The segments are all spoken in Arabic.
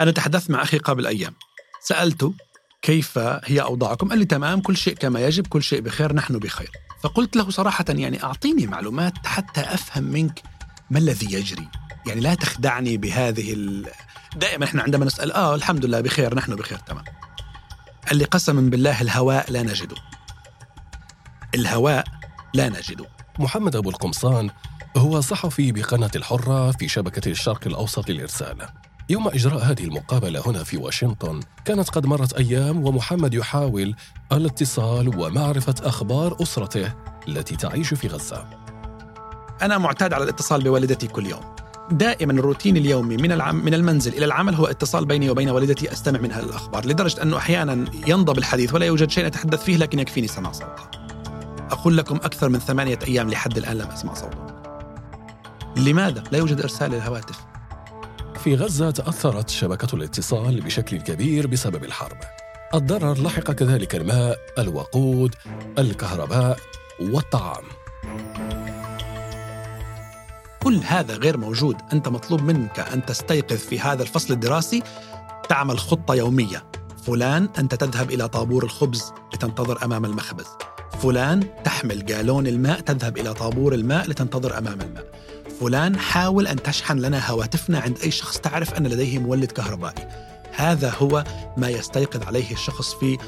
أنا تحدثت مع أخي قبل أيام. سألته كيف هي أوضاعكم؟ قال لي تمام كل شيء كما يجب كل شيء بخير نحن بخير. فقلت له صراحة يعني أعطيني معلومات حتى أفهم منك ما الذي يجري. يعني لا تخدعني بهذه ال... دائما إحنا عندما نسأل آه الحمد لله بخير نحن بخير تمام. قال لي قسما بالله الهواء لا نجده الهواء لا نجده محمد أبو القمصان هو صحفي بقناة الحرة في شبكة الشرق الأوسط للإرسال. يوم إجراء هذه المقابلة هنا في واشنطن كانت قد مرت أيام ومحمد يحاول الاتصال ومعرفة أخبار أسرته التي تعيش في غزة أنا معتاد على الاتصال بوالدتي كل يوم دائما الروتين اليومي من العم من المنزل إلى العمل هو اتصال بيني وبين والدتي أستمع منها الأخبار لدرجة أنه أحيانا ينضب الحديث ولا يوجد شيء أتحدث فيه لكن يكفيني سماع صوتها. أقول لكم أكثر من ثمانية أيام لحد الآن لم أسمع صوتها. لماذا لا يوجد إرسال للهواتف؟ في غزة تأثرت شبكة الاتصال بشكل كبير بسبب الحرب. الضرر لحق كذلك الماء، الوقود، الكهرباء والطعام. كل هذا غير موجود. أنت مطلوب منك أن تستيقظ في هذا الفصل الدراسي. تعمل خطة يومية. فلان أنت تذهب إلى طابور الخبز لتنتظر أمام المخبز. فلان تحمل جالون الماء تذهب إلى طابور الماء لتنتظر أمام الماء. فلان حاول أن تشحن لنا هواتفنا عند أي شخص تعرف أن لديه مولد كهربائي. هذا هو ما يستيقظ عليه الشخص في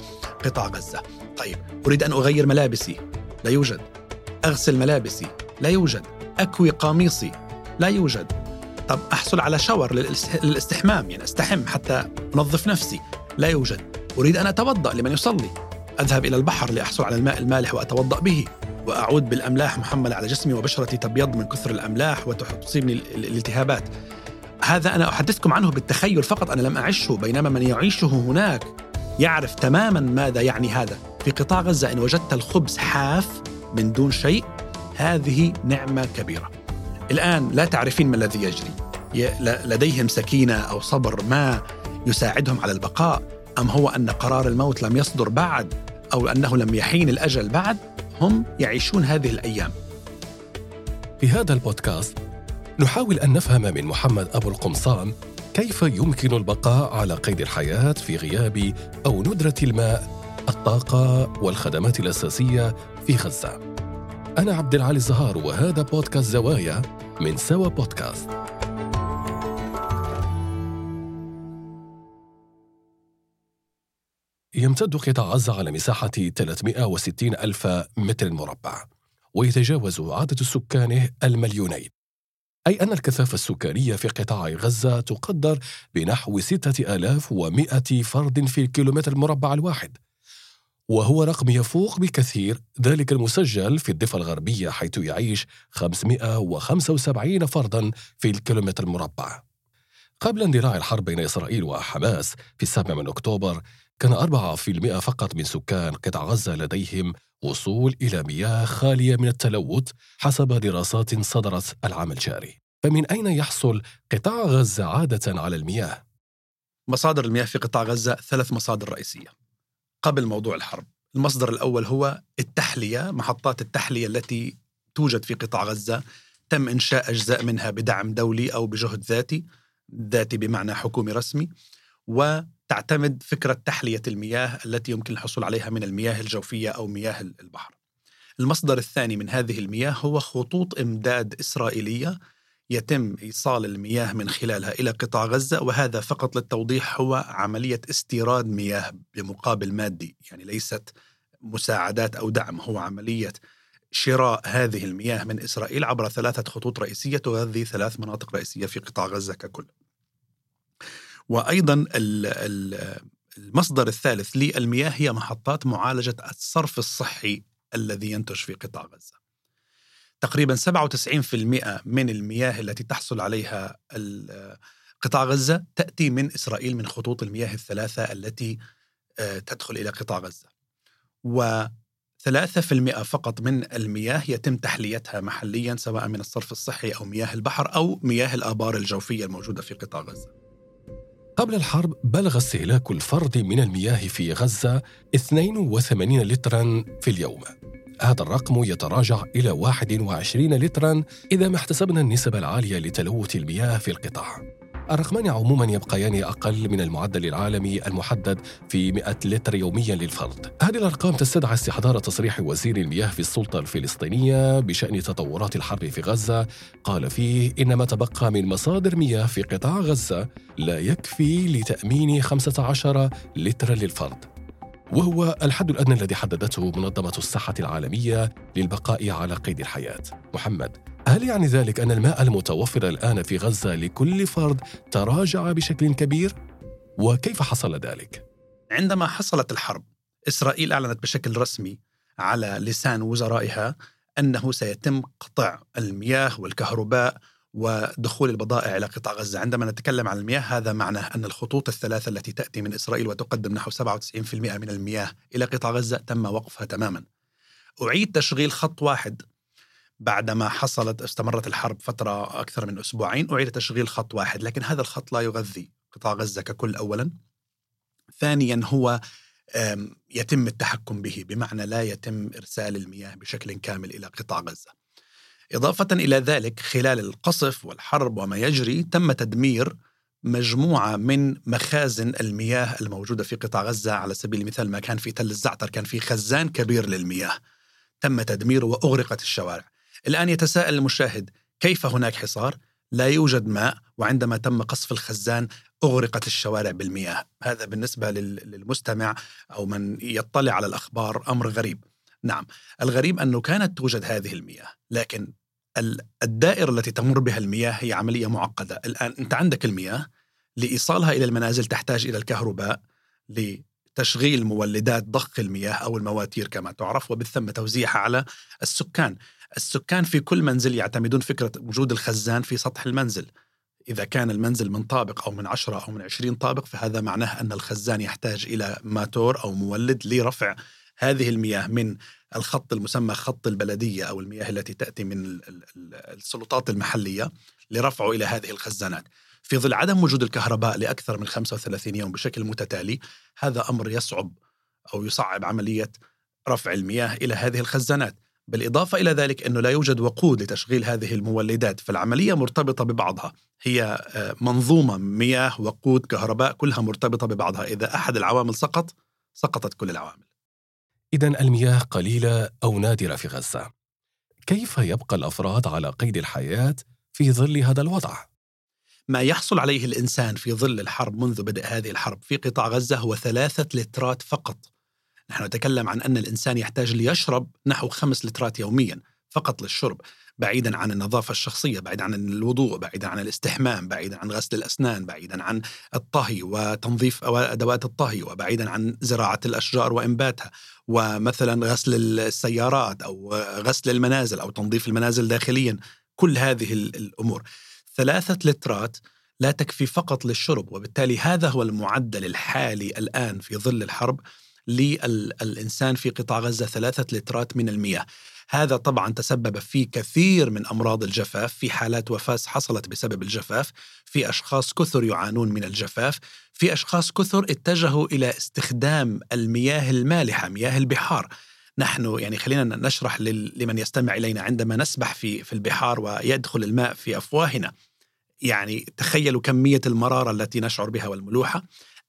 قطاع غزة. طيب أريد أن أغير ملابسي. لا يوجد. أغسل ملابسي. لا يوجد. أكوي قميصي. لا يوجد. طب أحصل على شاور للاستحمام يعني أستحم حتى أنظف نفسي. لا يوجد. أريد أن أتوضأ لمن يصلي. أذهب إلى البحر لأحصل على الماء المالح وأتوضأ به. وأعود بالأملاح محملة على جسمي وبشرتي. تبيض من كثر الأملاح وتصيبني الالتهابات. هذا أنا أحدثكم عنه بالتخيل فقط. أنا لم أعشه بينما من يعيشه هناك يعرف تماما ماذا يعني هذا. في قطاع غزة إن وجدت الخبز حاف من دون شيء هذه نعمة كبيرة. الآن لا تعرفين ما الذي يجري. لديهم سكينة أو صبر ما يساعدهم على البقاء أم هو أن قرار الموت لم يصدر بعد أو أنه لم يحين الأجل بعد؟ هم يعيشون هذه الأيام. في هذا البودكاست نحاول أن نفهم من محمد أبو القمصان كيف يمكن البقاء على قيد الحياة في غياب أو ندرة الماء الطاقة والخدمات الأساسية في غزة. أنا عبد العالي الزهار وهذا بودكاست زوايا من سوا بودكاست. يمتد قطاع غزة على مساحة 360 ألف متر مربع ويتجاوز عدد سكانه المليونين. أي أن الكثافة السكانية في قطاع غزة تقدر بنحو 6100 فرد في الكيلومتر المربع الواحد. وهو رقم يفوق بكثير ذلك المسجل في الضفة الغربية حيث يعيش 575 فردا في الكيلومتر المربع. قبل اندلاع الحرب بين إسرائيل وحماس في السابع من أكتوبر كان 4% فقط من سكان قطاع غزة لديهم وصول إلى مياه خالية من التلوث حسب دراسات صدرت العام الجاري. فمن أين يحصل قطاع غزة عادة على المياه؟ مصادر المياه في قطاع غزة ثلاث مصادر رئيسية. قبل موضوع الحرب المصدر الأول هو التحلية محطات التحلية التي توجد في قطاع غزة. تم إنشاء أجزاء منها بدعم دولي أو بجهد ذاتي ذاتي بمعنى حكومي رسمي. وتعتمد فكرة تحلية المياه التي يمكن الحصول عليها من المياه الجوفية أو مياه البحر. المصدر الثاني من هذه المياه هو خطوط إمداد إسرائيلية يتم إيصال المياه من خلالها إلى قطاع غزة وهذا فقط للتوضيح هو عملية استيراد مياه بمقابل مادي يعني ليست مساعدات أو دعم هو عملية شراء هذه المياه من إسرائيل عبر ثلاثة خطوط رئيسية تغذي ثلاث مناطق رئيسية في قطاع غزة ككل. وأيضا المصدر الثالث للمياه هي محطات معالجة الصرف الصحي الذي ينتج في قطاع غزة. تقريبا 97% من المياه التي تحصل عليها قطاع غزة تأتي من إسرائيل من خطوط المياه الثلاثة التي آه، تدخل إلى قطاع غزة. و 3% فقط من المياه يتم تحليتها محليا سواء من الصرف الصحي أو مياه البحر أو مياه الآبار الجوفية الموجودة في قطاع غزة. قبل الحرب بلغ استهلاك الفرد من المياه في غزة 82 لترا في اليوم. هذا الرقم يتراجع إلى 21 لترا إذا ما احتسبنا النسب العالية لتلوث المياه في القطاع. الرقمان عموما يبقيان أقل من المعدل العالمي المحدد في 100 لتر يوميا للفرد. هذه الأرقام تستدعي استحضار تصريح وزير المياه في السلطة الفلسطينية بشأن تطورات الحرب في غزة. قال فيه إن ما تبقى من مصادر مياه في قطاع غزة لا يكفي لتأمين 15 لترا للفرد. وهو الحد الأدنى الذي حددته منظمة الصحة العالمية للبقاء على قيد الحياة. محمد، هل يعني ذلك أن الماء المتوفر الآن في غزة لكل فرد تراجع بشكل كبير؟ وكيف حصل ذلك؟ عندما حصلت الحرب، إسرائيل أعلنت بشكل رسمي على لسان وزرائها أنه سيتم قطع المياه والكهرباء ودخول البضائع إلى قطاع غزة، عندما نتكلم عن المياه هذا معناه أن الخطوط الثلاثة التي تأتي من إسرائيل وتقدم نحو 97% من المياه إلى قطاع غزة تم وقفها تماما. أعيد تشغيل خط واحد بعدما حصلت استمرت الحرب فترة أكثر من أسبوعين، أعيد تشغيل خط واحد، لكن هذا الخط لا يغذي قطاع غزة ككل اولا. ثانيا هو يتم التحكم به بمعنى لا يتم إرسال المياه بشكل كامل إلى قطاع غزة. إضافة إلى ذلك خلال القصف والحرب وما يجري تم تدمير مجموعة من مخازن المياه الموجودة في قطاع غزة على سبيل المثال ما كان في تل الزعتر كان في خزان كبير للمياه تم تدميره وأغرقت الشوارع الآن يتساءل المشاهد كيف هناك حصار؟ لا يوجد ماء وعندما تم قصف الخزان أغرقت الشوارع بالمياه. هذا بالنسبة للمستمع أو من يطلع على الأخبار أمر غريب. نعم الغريب أنه كانت توجد هذه المياه لكن الدائرة التي تمر بها المياه هي عملية معقدة. الآن أنت عندك المياه لإيصالها إلى المنازل تحتاج إلى الكهرباء لتشغيل مولدات ضخ المياه أو المواتير كما تعرف وبالثم توزيعها على السكان السكان في كل منزل يعتمدون فكرة وجود الخزان في سطح المنزل إذا كان المنزل من طابق أو من عشرة أو من عشرين طابق فهذا معناه أن الخزان يحتاج إلى ماتور أو مولد لرفع هذه المياه من الخط المسمى خط البلدية أو المياه التي تأتي من السلطات المحلية لرفعه إلى هذه الخزانات. في ظل عدم وجود الكهرباء لأكثر من 35 يوم بشكل متتالي، هذا أمر يصعب أو يصعب عملية رفع المياه إلى هذه الخزانات. بالإضافة إلى ذلك أنه لا يوجد وقود لتشغيل هذه المولدات فالعملية مرتبطة ببعضها هي آه، منظومة مياه وقود كهرباء كلها مرتبطة ببعضها إذا أحد العوامل سقط سقطت كل العوامل إذا المياه قليلة أو نادرة في غزة. كيف يبقى الأفراد على قيد الحياة في ظل هذا الوضع؟ ما يحصل عليه الإنسان في ظل الحرب منذ بدء هذه الحرب في قطاع غزة هو ثلاثة لترات فقط. نحن نتكلم عن أن الإنسان يحتاج ليشرب نحو خمس لترات يوميا فقط للشرب بعيدا عن النظافة الشخصية بعيدا عن الوضوء بعيدا عن الاستحمام بعيدا عن غسل الأسنان بعيدا عن الطهي وتنظيف أدوات الطهي وبعيدا عن زراعة الأشجار وإنباتها ومثلا غسل السيارات أو غسل المنازل أو تنظيف المنازل داخليا. كل هذه الأمور. ثلاثة لترات لا تكفي فقط للشرب وبالتالي هذا هو المعدل الحالي الآن في ظل الحرب للإنسان في قطاع غزة ثلاثة لترات من المياه. هذا طبعا تسبب في كثير من أمراض الجفاف في حالات وفاة حصلت بسبب الجفاف في أشخاص كثر يعانون من الجفاف في أشخاص كثر اتجهوا إلى استخدام المياه المالحة مياه البحار. نحن يعني خلينا نشرح لمن يستمع إلينا عندما نسبح في في البحار ويدخل الماء في أفواهنا. يعني تخيلوا كمية المرارة التي نشعر بها والملوحة.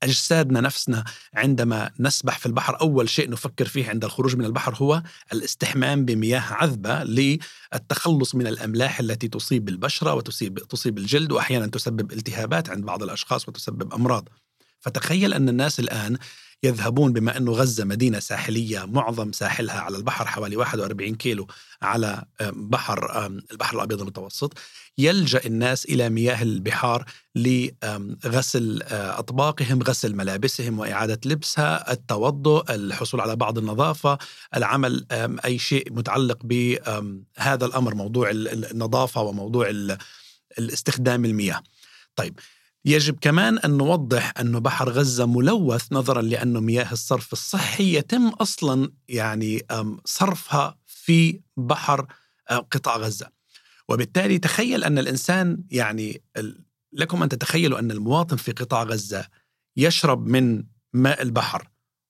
أجسادنا نفسنا عندما نسبح في البحر أول شيء نفكر فيه عند الخروج من البحر هو الاستحمام بمياه عذبة للتخلص من الأملاح التي تصيب البشرة وتصيب تصيب الجلد وأحيانا تسبب التهابات عند بعض الأشخاص وتسبب أمراض. فتخيل أن الناس الآن يذهبون بما أنه غزة مدينة ساحلية معظم ساحلها على البحر حوالي 41 كيلو على بحر البحر الأبيض المتوسط يلجأ الناس إلى مياه البحار لغسل أطباقهم غسل ملابسهم وإعادة لبسها التوضؤ الحصول على بعض النظافة العمل أي شيء متعلق بهذا الأمر موضوع النظافة وموضوع الاستخدام المياه. طيب يجب كمان أن نوضح أن بحر غزة ملوث نظرا لأن مياه الصرف الصحي يتم أصلا يعني صرفها في بحر قطاع غزة. وبالتالي تخيل أن الإنسان يعني لكم أن تتخيلوا أن المواطن في قطاع غزة يشرب من ماء البحر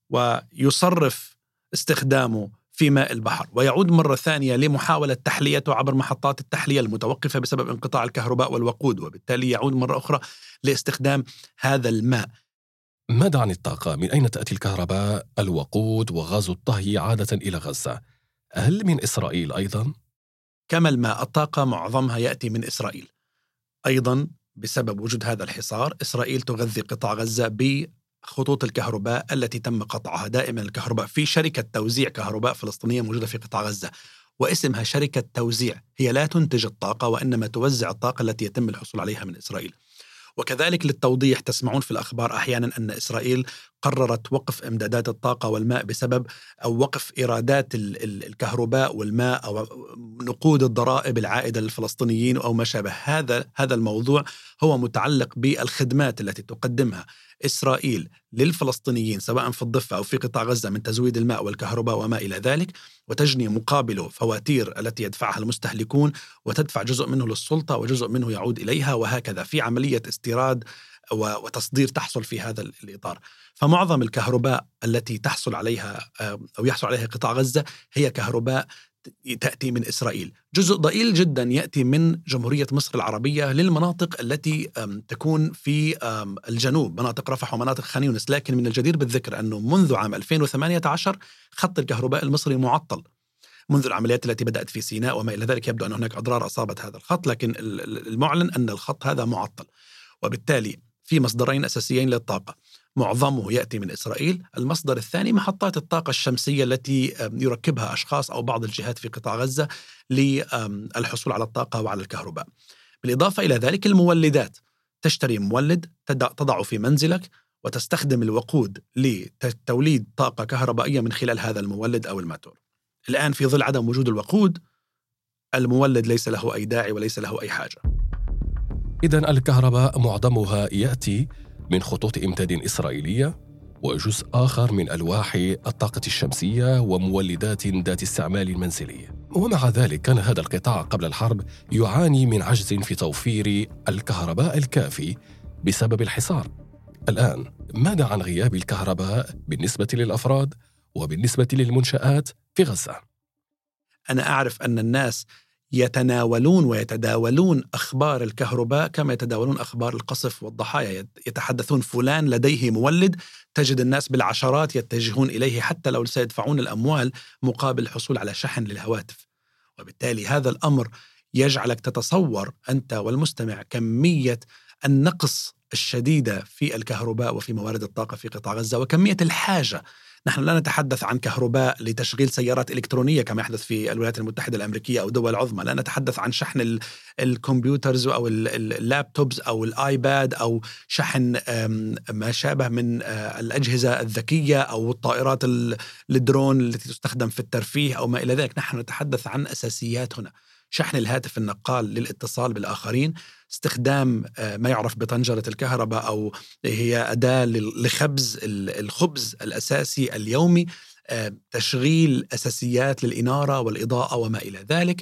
ويصرف استخدامه في ماء البحر ويعود مرة ثانية لمحاولة تحليته عبر محطات التحلية المتوقفة بسبب انقطاع الكهرباء والوقود وبالتالي يعود مرة أخرى لاستخدام هذا الماء ماذا عن الطاقة؟ من أين تأتي الكهرباء، الوقود وغاز الطهي عادة إلى غزة؟ هل من إسرائيل أيضا؟ كما الماء الطاقة معظمها يأتي من إسرائيل أيضا بسبب وجود هذا الحصار إسرائيل تغذي قطاع غزة بخطوط الكهرباء التي تم قطعها. دائما الكهرباء في شركة توزيع كهرباء فلسطينية موجودة في قطاع غزة واسمها شركة توزيع. هي لا تنتج الطاقة وإنما توزع الطاقة التي يتم الحصول عليها من إسرائيل. وكذلك للتوضيح تسمعون في الأخبار أحيانا أن إسرائيل قررت وقف إمدادات الطاقة والماء بسبب أو وقف إيرادات الكهرباء والماء أو نقود الضرائب العائدة للفلسطينيين أو ما شابه. هذا هذا الموضوع هو متعلق بالخدمات التي تقدمها إسرائيل للفلسطينيين سواء في الضفة أو في قطاع غزة من تزويد الماء والكهرباء وما إلى ذلك وتجني مقابله فواتير التي يدفعها المستهلكون وتدفع جزء منه للسلطة وجزء منه يعود إليها وهكذا في عملية استيراد وتصدير تحصل في هذا الإطار. فمعظم الكهرباء التي تحصل عليها أو يحصل عليها قطاع غزة هي كهرباء تأتي من إسرائيل. جزء ضئيل جدا يأتي من جمهورية مصر العربية للمناطق التي تكون في الجنوب. مناطق رفح ومناطق خان يونس لكن من الجدير بالذكر أنه منذ عام 2018 خط الكهرباء المصري معطل. منذ العمليات التي بدأت في سيناء وما إلى ذلك يبدو أن هناك أضرار أصابت هذا الخط لكن المعلن أن الخط هذا معطل. وبالتالي في مصدرين أساسيين للطاقة معظمه يأتي من إسرائيل، المصدر الثاني محطات الطاقة الشمسية التي يركبها أشخاص أو بعض الجهات في قطاع غزة للحصول على الطاقة وعلى الكهرباء. بالإضافة إلى ذلك المولدات، تشتري مولد تضعه في منزلك وتستخدم الوقود لتوليد طاقة كهربائية من خلال هذا المولد أو الماتور. الآن في ظل عدم وجود الوقود المولد ليس له أي داعي وليس له أي حاجة. اذا الكهرباء معظمها يأتي من خطوط إمداد إسرائيلية وجزء آخر من ألواح الطاقة الشمسية ومولدات ذات استعمال منزلي ومع ذلك كان هذا القطاع قبل الحرب يعاني من عجز في توفير الكهرباء الكافي بسبب الحصار الآن ماذا عن غياب الكهرباء بالنسبة للأفراد وبالنسبة للمنشآت في غزة؟ أنا أعرف أن الناس يتناولون ويتداولون أخبار الكهرباء كما يتداولون أخبار القصف والضحايا. يتحدثون فلان لديه مولد تجد الناس بالعشرات يتجهون إليه حتى لو سيدفعون الأموال مقابل الحصول على شحن للهواتف. وبالتالي هذا الأمر يجعلك تتصور أنت والمستمع كمية النقص الشديدة في الكهرباء وفي موارد الطاقة في قطاع غزة وكمية الحاجة نحن لا نتحدث عن كهرباء لتشغيل سيارات إلكترونية كما يحدث في الولايات المتحدة الأمريكية أو دول عظمى لا نتحدث عن شحن ال computers أو ال laptops أو الآيباد أو شحن ما شابه من آه، الأجهزة الذكية أو الطائرات الدرون التي تستخدم في الترفيه أو ما إلى ذلك. نحن نتحدث عن أساسيات هنا. شحن الهاتف النقال للاتصال بالآخرين استخدام آه، ما يعرف بطنجرة الكهرباء أو هي أداة لخبز الخبز الأساسي اليومي. تشغيل أساسيات للإنارة والإضاءة وما إلى ذلك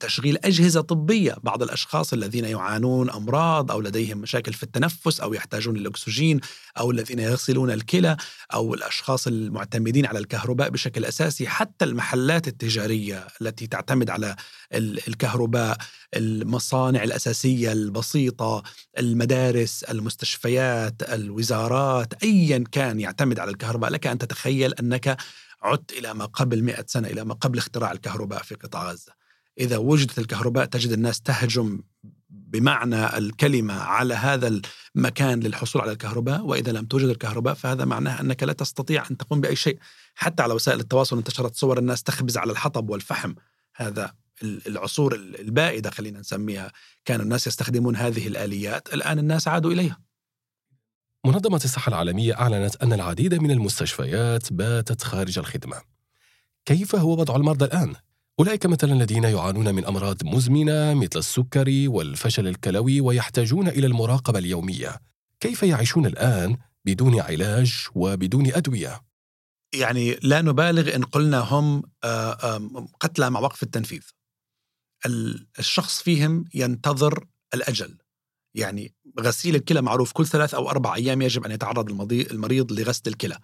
تشغيل أجهزة طبية بعض الأشخاص الذين يعانون أمراض أو لديهم مشاكل في التنفس أو يحتاجون للأكسجين أو الذين يغسلون الكلى أو الأشخاص المعتمدين على الكهرباء بشكل أساسي حتى المحلات التجارية التي تعتمد على الكهرباء المصانع الأساسية البسيطة المدارس المستشفيات الوزارات ايا كان يعتمد على الكهرباء لك أن تتخيل أنك عدت إلى ما قبل مئة سنة إلى ما قبل اختراع الكهرباء في قطاع غزة. إذا وجدت الكهرباء تجد الناس تهجم بمعنى الكلمة على هذا المكان للحصول على الكهرباء وإذا لم توجد الكهرباء فهذا معناه أنك لا تستطيع أن تقوم بأي شيء. حتى على وسائل التواصل انتشرت صور الناس تخبز على الحطب والفحم. هذا العصور البائدة خلينا نسميها. كان الناس يستخدمون هذه الآليات الآن الناس عادوا إليها. منظمة الصحة العالمية أعلنت أن العديد من المستشفيات باتت خارج الخدمة كيف هو وضع المرضى الآن؟ أولئك مثلا الذين يعانون من أمراض مزمنة مثل السكري والفشل الكلوي ويحتاجون إلى المراقبة اليومية كيف يعيشون الآن بدون علاج وبدون أدوية؟ يعني لا نبالغ إن قلنا هم آه، قتلى مع وقف التنفيذ الشخص فيهم ينتظر الأجل يعني غسيل الكلى معروف كل ثلاث أو أربع أيام يجب أن يتعرض المريض لغسل الكلى.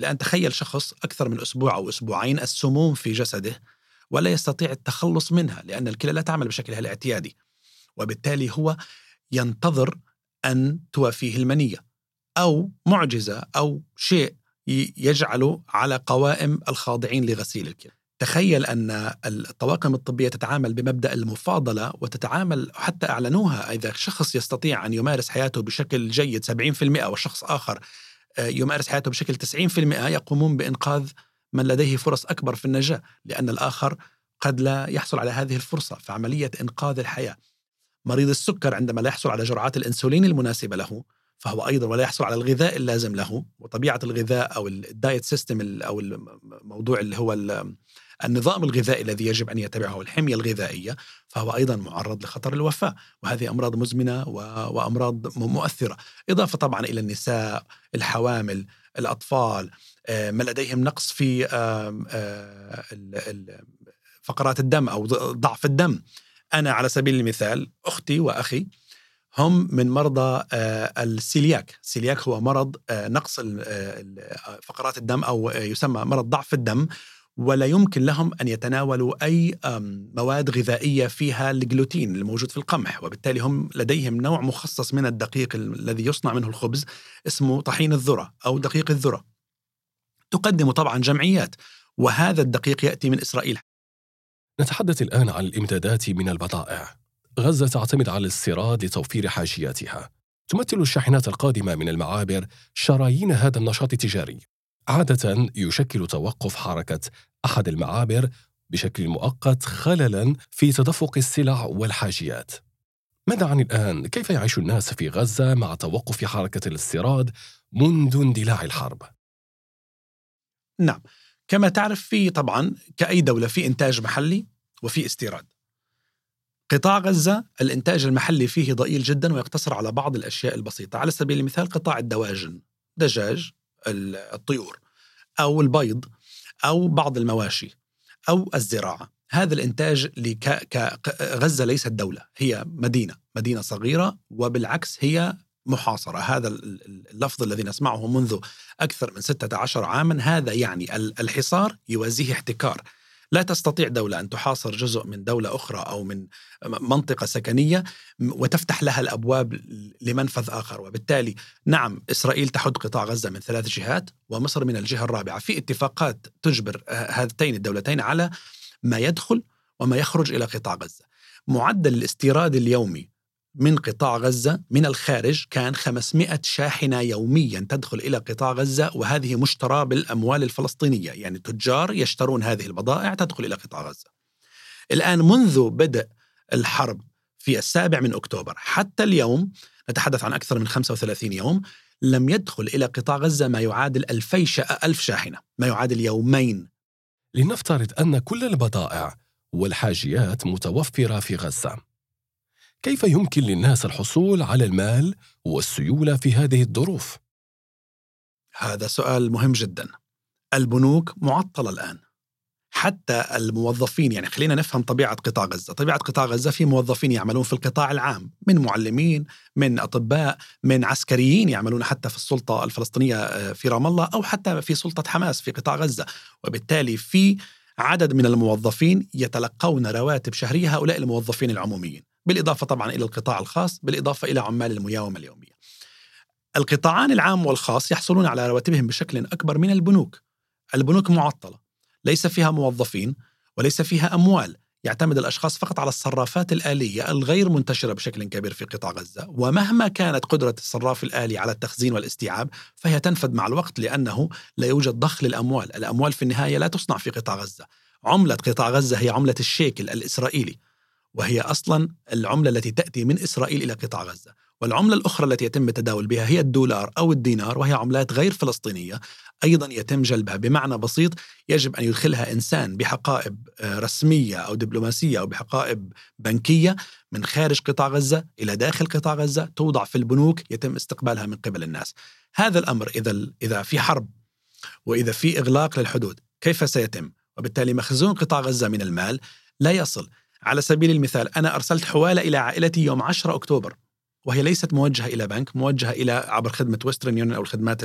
الآن تخيل شخص أكثر من أسبوع أو أسبوعين السموم في جسده ولا يستطيع التخلص منها لأن الكلى لا تعمل بشكلها الاعتيادي. وبالتالي هو ينتظر أن توافيه المنية أو معجزة أو شيء يجعله على قوائم الخاضعين لغسيل الكلى. تخيل أن الطواقم الطبية تتعامل بمبدأ المفاضلة وتتعامل حتى أعلنوها إذا شخص يستطيع أن يمارس حياته بشكل جيد 70% وشخص آخر آه، يمارس حياته بشكل 90% يقومون بإنقاذ من لديه فرص أكبر في النجاة لأن الآخر قد لا يحصل على هذه الفرصة فعملية إنقاذ الحياة. مريض السكر عندما لا يحصل على جرعات الأنسولين المناسبة له فهو أيضا ولا يحصل على الغذاء اللازم له وطبيعة الغذاء أو ال diet system أو الموضوع اللي هو النظام الغذائي الذي يجب أن يتبعه الحمية الغذائية فهو أيضا معرض لخطر الوفاة وهذه أمراض مزمنة وأمراض مؤثرة. إضافة طبعا إلى النساء الحوامل الأطفال آه، من لديهم نقص في فقرات الدم أو ضعف الدم. أنا على سبيل المثال أختي وأخي هم من مرضى آه، السيلياك. السيلياك هو مرض آه، نقص فقرات الدم أو يسمى مرض ضعف الدم. ولا يمكن لهم أن يتناولوا أي مواد غذائية فيها الجلوتين الموجود في القمح وبالتالي هم لديهم نوع مخصص من الدقيق الذي يصنع منه الخبز اسمه طحين الذرة أو دقيق الذرة. تقدم طبعا جمعيات وهذا الدقيق يأتي من إسرائيل. نتحدث الآن عن الإمدادات من البضائع. غزة تعتمد على الاستيراد لتوفير حاجياتها. تمثل الشاحنات القادمة من المعابر شرايين هذا النشاط التجاري. عادة يشكل توقف حركة أحد المعابر بشكل مؤقت خللا في تدفق السلع والحاجيات ماذا عن الآن؟ كيف يعيش الناس في غزة مع توقف حركة الاستيراد منذ اندلاع الحرب؟ نعم كما تعرف في طبعا كأي دولة في إنتاج محلي وفي استيراد قطاع غزة الإنتاج المحلي فيه ضئيل جدا ويقتصر على بعض الأشياء البسيطة على سبيل المثال قطاع الدواجن دجاج الطيور أو البيض أو بعض المواشي أو الزراعة. هذا الإنتاج غزة ليست دولة هي مدينة مدينة صغيرة وبالعكس هي محاصرة. هذا اللفظ الذي نسمعه منذ أكثر من 16 عاما هذا يعني الحصار يوازيه احتكار. لا تستطيع دولة أن تحاصر جزء من دولة أخرى أو من منطقة سكنية وتفتح لها الأبواب لمنفذ آخر. وبالتالي نعم إسرائيل تحد قطاع غزة من ثلاث جهات ومصر من الجهة الرابعة. في اتفاقات تجبر هاتين الدولتين على ما يدخل وما يخرج إلى قطاع غزة. معدل الاستيراد اليومي من قطاع غزة من الخارج كان 500 شاحنة يوميا تدخل إلى قطاع غزة وهذه مشترى بالأموال الفلسطينية. يعني تجار يشترون هذه البضائع تدخل إلى قطاع غزة. الآن منذ بدء الحرب في السابع من أكتوبر حتى اليوم نتحدث عن أكثر من 35 يوم لم يدخل إلى قطاع غزة ما يعادل ألفي ألف شاحنة ما يعادل يومين. لنفترض أن كل البضائع والحاجيات متوفرة في غزة. كيف يمكن للناس الحصول على المال والسيولة في هذه الظروف؟ هذا سؤال مهم جدا. البنوك معطلة الآن. حتى الموظفين يعني خلينا نفهم طبيعة قطاع غزة، طبيعة قطاع غزة في موظفين يعملون في القطاع العام، من معلمين، من أطباء، من عسكريين يعملون حتى في السلطة الفلسطينية آه، في رام الله أو حتى في سلطة حماس في قطاع غزة، وبالتالي في عدد من الموظفين يتلقون رواتب شهرية هؤلاء الموظفين العموميين. بالإضافة طبعا إلى القطاع الخاص بالإضافة إلى عمال المياومة اليومية. القطاعان العام والخاص يحصلون على رواتبهم بشكل أكبر من البنوك. البنوك معطلة ليس فيها موظفين وليس فيها أموال. يعتمد الأشخاص فقط على الصرافات الآلية الغير منتشرة بشكل كبير في قطاع غزة. ومهما كانت قدرة الصراف الآلي على التخزين والاستيعاب فهي تنفذ مع الوقت لأنه لا يوجد ضخ للأموال. الأموال في النهاية لا تصنع في قطاع غزة. عملة قطاع غزة هي عملة الشيكل الإسرائيلي. وهي أصلا العملة التي تأتي من إسرائيل إلى قطاع غزة، والعملة الأخرى التي يتم التداول بها هي الدولار أو الدينار وهي عملات غير فلسطينية أيضا يتم جلبها بمعنى بسيط يجب أن يدخلها إنسان بحقائب آه، رسمية أو دبلوماسية أو بحقائب بنكية من خارج قطاع غزة إلى داخل قطاع غزة توضع في البنوك يتم استقبالها من قبل الناس. هذا الأمر إذا إذا في حرب وإذا في إغلاق للحدود كيف سيتم؟ وبالتالي مخزون قطاع غزة من المال لا يصل على سبيل المثال أنا أرسلت حوالة إلى عائلتي يوم 10 أكتوبر وهي ليست موجهة إلى بنك موجهة إلى عبر خدمة ويسترن يونيون أو الخدمات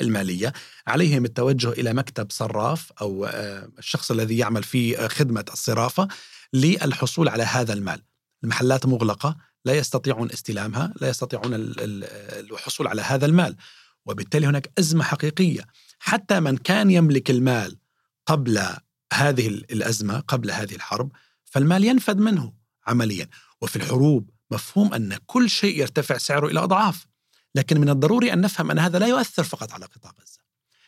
المالية. عليهم التوجه إلى مكتب صراف أو آه، الشخص الذي يعمل في خدمة الصرافة للحصول على هذا المال. المحلات مغلقة لا يستطيعون استلامها لا يستطيعون الحصول على هذا المال. وبالتالي هناك أزمة حقيقية. حتى من كان يملك المال قبل هذه الأزمة قبل هذه الحرب فالمال ينفد منه عمليا. وفي الحروب مفهوم أن كل شيء يرتفع سعره إلى أضعاف لكن من الضروري أن نفهم أن هذا لا يؤثر فقط على قطاع غزة.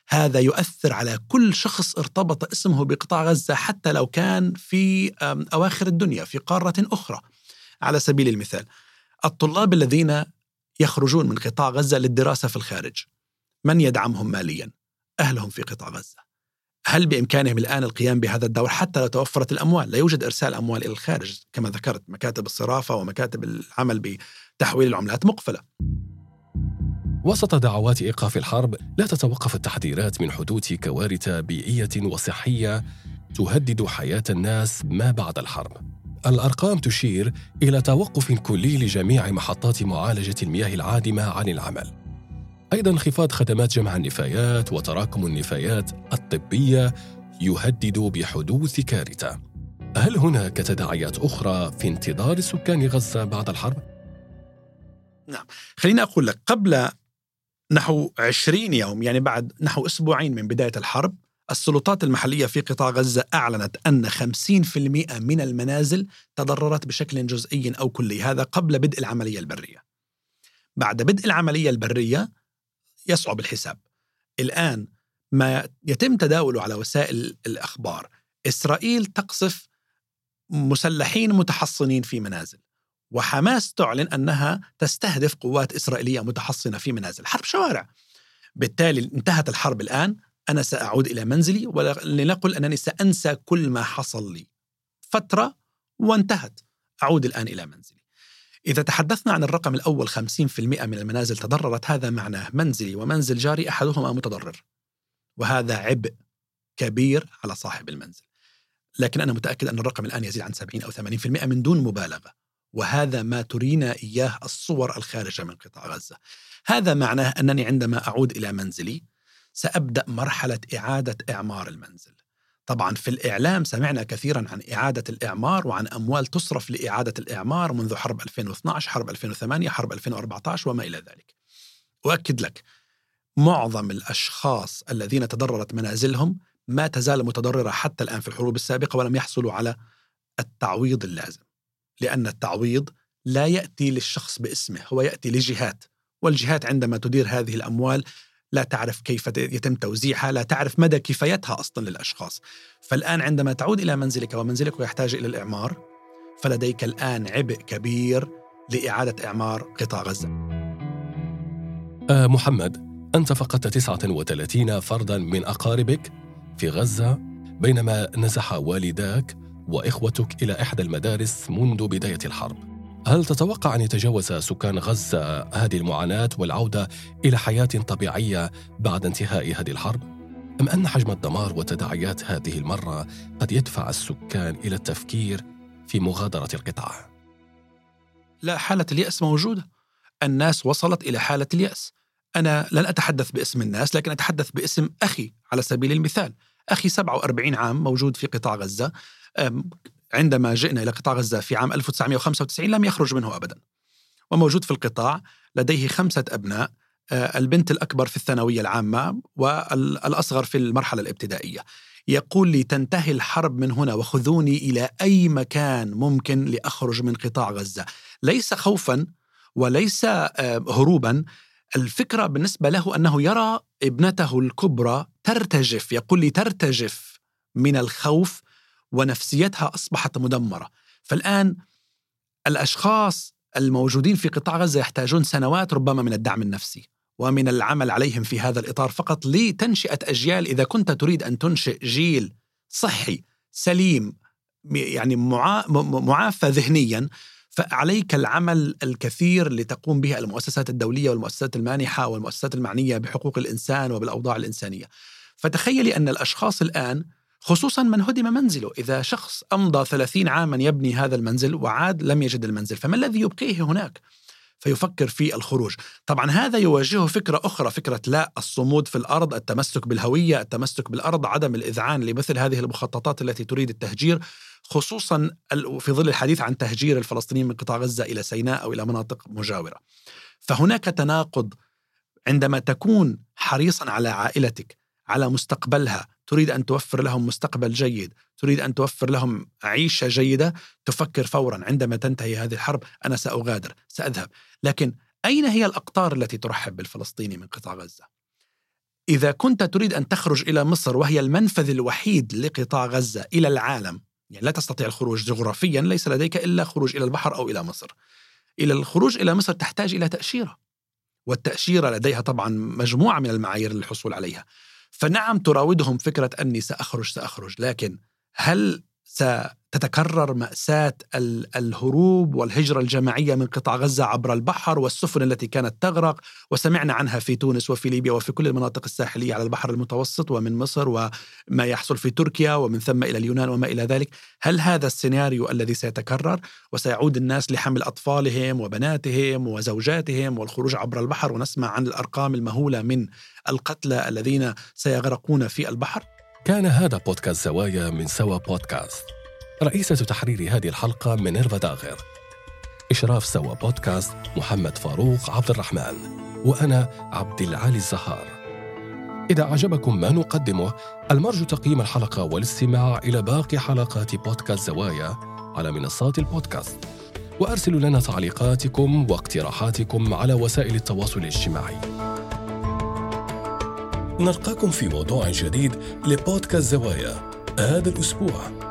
هذا يؤثر على كل شخص ارتبط اسمه بقطاع غزة حتى لو كان في أواخر الدنيا في قارة أخرى. على سبيل المثال الطلاب الذين يخرجون من قطاع غزة للدراسة في الخارج من يدعمهم ماليا؟ أهلهم في قطاع غزة. هل بإمكانهم الآن القيام بهذا الدور حتى لو توفرت الأموال؟ لا يوجد إرسال أموال إلى الخارج كما ذكرت مكاتب الصرافة ومكاتب العمل بتحويل العملات مقفلة. وسط دعوات إيقاف الحرب لا تتوقف التحذيرات من حدوث كوارث بيئية وصحية تهدد حياة الناس ما بعد الحرب. الأرقام تشير إلى توقف كلي لجميع محطات معالجة المياه العادمة عن العمل. أيضا انخفاض خدمات جمع النفايات وتراكم النفايات الطبية يهدد بحدوث كارثة. هل هناك تداعيات أخرى في انتظار سكان غزة بعد الحرب؟ نعم. خليني أقول لك قبل نحو 20 يوم يعني بعد نحو أسبوعين من بداية الحرب السلطات المحلية في قطاع غزة أعلنت أن 50% من المنازل تضررت بشكل جزئي أو كلي هذا قبل بدء العملية البرية. بعد بدء العملية البرية يصعب الحساب. الآن ما يتم تداوله على وسائل الأخبار إسرائيل تقصف مسلحين متحصنين في منازل وحماس تعلن أنها تستهدف قوات إسرائيلية متحصنة في منازل حرب شوارع. بالتالي انتهت الحرب الآن أنا سأعود إلى منزلي ولنقل أنني سأنسى كل ما حصل لي. فترة وانتهت. أعود الآن إلى منزلي. إذا تحدثنا عن الرقم الأول 50% من المنازل تضررت هذا معناه منزلي ومنزل جاري أحدهما متضرر. وهذا عبء كبير على صاحب المنزل. لكن أنا متأكد أن الرقم الآن يزيد عن 70 أو 80% من دون مبالغة. وهذا ما ترينا إياه الصور الخارجة من قطاع غزة. هذا معناه أنني عندما أعود إلى منزلي سأبدأ مرحلة إعادة إعمار المنزل. طبعا في الإعلام سمعنا كثيرا عن إعادة الإعمار وعن أموال تصرف لإعادة الإعمار منذ حرب 2012 حرب 2008 حرب 2014 وما إلى ذلك. أؤكد لك معظم الأشخاص الذين تضررت منازلهم ما تزال متضررة حتى الآن في الحروب السابقة ولم يحصلوا على التعويض اللازم لأن التعويض لا يأتي للشخص باسمه هو يأتي لجهات والجهات عندما تدير هذه الأموال لا تعرف كيف يتم توزيعها لا تعرف مدى كفايتها أصلا للأشخاص. فالآن عندما تعود إلى منزلك ومنزلك يحتاج إلى الإعمار فلديك الآن عبء كبير لإعادة إعمار قطاع غزة. آه محمد أنت فقدت 39 فردا من أقاربك في غزة بينما نزح والداك وإخوتك إلى إحدى المدارس منذ بداية الحرب. هل تتوقع أن يتجاوز سكان غزة هذه المعاناة والعودة إلى حياة طبيعية بعد انتهاء هذه الحرب؟ أم أن حجم الدمار وتداعيات هذه المرة قد يدفع السكان إلى التفكير في مغادرة القطاع؟ لا حالة اليأس موجودة الناس وصلت إلى حالة اليأس أنا لن أتحدث باسم الناس لكن أتحدث باسم أخي على سبيل المثال أخي 47 عام موجود في قطاع غزة عندما جئنا إلى قطاع غزة في عام 1995 لم يخرج منه أبدا. وموجود في القطاع لديه خمسة أبناء آه، البنت الأكبر في الثانوية العامة والأصغر في المرحلة الابتدائية. يقول لي تنتهي الحرب من هنا وخذوني إلى أي مكان ممكن لأخرج من قطاع غزة. ليس خوفا وليس آه، هروبا. الفكرة بالنسبة له أنه يرى ابنته الكبرى ترتجف يقول لي ترتجف من الخوف ونفسيتها أصبحت مدمرة فالآن الأشخاص الموجودين في قطاع غزة يحتاجون سنوات ربما من الدعم النفسي ومن العمل عليهم في هذا الإطار فقط لتنشئة أجيال إذا كنت تريد أن تنشئ جيل صحي سليم يعني معافى ذهنيا فعليك العمل الكثير لتقوم به المؤسسات الدولية والمؤسسات المانحة والمؤسسات المعنية بحقوق الإنسان وبالأوضاع الإنسانية. فتخيلي أن الأشخاص الآن خصوصا من هدم منزله. إذا شخص أمضى ثلاثين عاما يبني هذا المنزل وعاد لم يجد المنزل فما الذي يبقيه هناك؟ فيفكر في الخروج. طبعا هذا يواجهه فكرة أخرى فكرة لا الصمود في الأرض التمسك بالهوية التمسك بالأرض عدم الإذعان لمثل هذه المخططات التي تريد التهجير خصوصا في ظل الحديث عن تهجير الفلسطينيين من قطاع غزة إلى سيناء أو إلى مناطق مجاورة. فهناك تناقض عندما تكون حريصا على عائلتك على مستقبلها. تريد أن توفر لهم مستقبل جيد. تريد أن توفر لهم عيشة جيدة. تفكر فورا عندما تنتهي هذه الحرب. أنا سأغادر سأذهب. لكن أين هي الأقطار التي ترحب بالفلسطيني من قطاع غزة؟ إذا كنت تريد أن تخرج إلى مصر وهي المنفذ الوحيد لقطاع غزة إلى العالم يعني لا تستطيع الخروج جغرافيا ليس لديك إلا خروج إلى البحر أو إلى مصر. إلى الخروج إلى مصر تحتاج إلى تأشيرة. والتأشيرة لديها طبعا مجموعة من المعايير للحصول عليها. فنعم تراودهم فكرة أني سأخرج سأخرج لكن هل ستتكرر مأساة الهروب والهجرة الجماعية من قطاع غزة عبر البحر والسفن التي كانت تغرق. وسمعنا عنها في تونس وفي ليبيا وفي كل المناطق الساحلية على البحر المتوسط ومن مصر وما يحصل في تركيا ومن ثم إلى اليونان وما إلى ذلك. هل هذا السيناريو الذي سيتكرر وسيعود الناس لحمل أطفالهم وبناتهم وزوجاتهم والخروج عبر البحر ونسمع عن الأرقام المهولة من القتلى الذين سيغرقون في البحر؟ كان هذا بودكاست زوايا من سوا بودكاست. رئيسة تحرير هذه الحلقة مينيرفا داغر. إشراف سوا بودكاست محمد فاروق عبد الرحمن وأنا عبد العالي الزهار. إذا أعجبكم ما نقدمه المرجو تقييم الحلقة والاستماع إلى باقي حلقات بودكاست زوايا على منصات البودكاست. وأرسلوا لنا تعليقاتكم واقتراحاتكم على وسائل التواصل الاجتماعي. نلقاكم في موضوع جديد لبودكاست زوايا هذا الأسبوع.